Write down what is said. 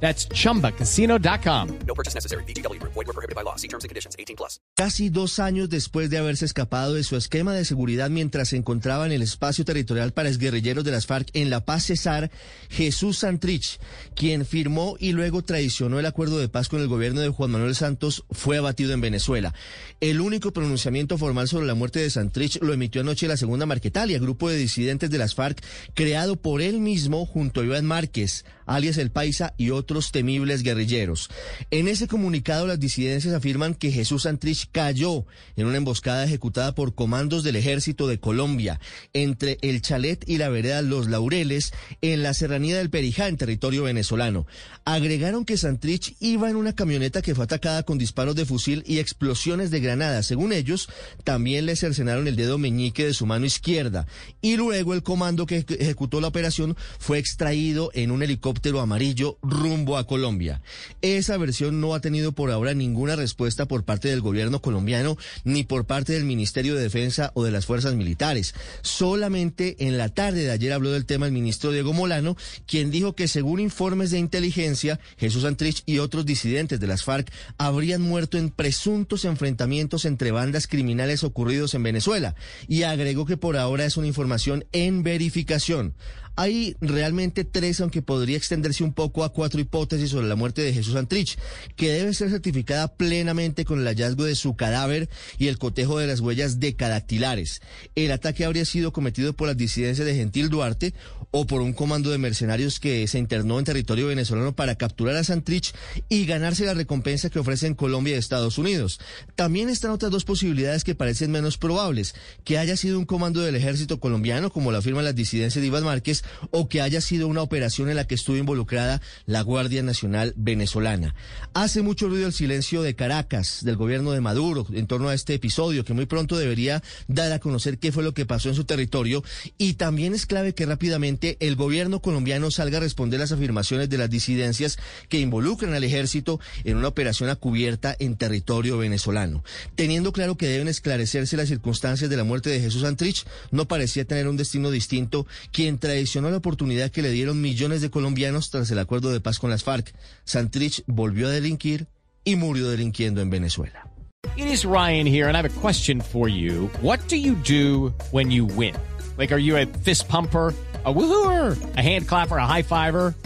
That's chumbacasino.com. No purchase necessary. BGW. Void were prohibited by law. See terms and conditions. 18 plus. Casi dos años después de haberse escapado de su esquema de seguridad mientras se encontraba en el espacio territorial para exguerrilleros de las FARC en La Paz Cesar, Jesús Santrich, quien firmó y luego traicionó el acuerdo de paz con el gobierno de Juan Manuel Santos, fue abatido en Venezuela. El único pronunciamiento formal sobre la muerte de Santrich lo emitió anoche la segunda Marquetalia, grupo de disidentes de las FARC, creado por él mismo junto a Iván Márquez, alias El Paisa y otros temibles guerrilleros. En ese comunicado las disidencias afirman que Jesús Santrich cayó en una emboscada ejecutada por comandos del ejército de Colombia entre el Chalet y la vereda Los Laureles en la serranía del Perijá en territorio venezolano. Agregaron que Santrich iba en una camioneta que fue atacada con disparos de fusil y explosiones de granada. Según ellos, también le cercenaron el dedo meñique de su mano izquierda y luego el comando que ejecutó la operación fue extraído en un helicóptero amarillo rumbo a Colombia. Esa versión no ha tenido por ahora ninguna respuesta por parte del gobierno colombiano ni por parte del Ministerio de Defensa o de las fuerzas militares. Solamente en la tarde de ayer habló del tema el ministro Diego Molano, quien dijo que según informes de inteligencia, Jesús Antrich y otros disidentes de las FARC habrían muerto en presuntos enfrentamientos entre bandas criminales ocurridos en Venezuela y agregó que por ahora es una información en verificación. Hay realmente tres, aunque podría extenderse un poco a cuatro hipótesis sobre la muerte de Jesús Antrich, que debe ser certificada plenamente con el hallazgo de su cadáver y el cotejo de las huellas decadactilares. El ataque habría sido cometido por las disidencias de Gentil Duarte o por un comando de mercenarios que se internó en territorio venezolano para capturar a Santrich y ganarse la recompensa que ofrecen Colombia y Estados Unidos. También están otras dos posibilidades que parecen menos probables, que haya sido un comando del ejército colombiano, como lo afirman las disidencias de Iván Márquez, o que haya sido una operación en la que estuvo involucrada la Guardia Nacional venezolana. Hace mucho ruido el silencio de Caracas, del gobierno de Maduro, en torno a este episodio, que muy pronto debería dar a conocer qué fue lo que pasó en su territorio, y también es clave que rápidamente el gobierno colombiano salga a responder las afirmaciones de las disidencias que involucran al ejército en una operación a cubierta en territorio venezolano. Teniendo claro que deben esclarecerse las circunstancias de la muerte de Jesús Antrich, no parecía tener un destino distinto quien traicionó la oportunidad que le dieron millones de colombianos tras el acuerdo de paz con las FARC. Santrich volvió a delinquir y murió delinquiendo en Venezuela. It is Ryan here, and I have a question for you. What do you do when you win? Like, are you a fist pumper? a woohooer, a hand clapper, a high fiver.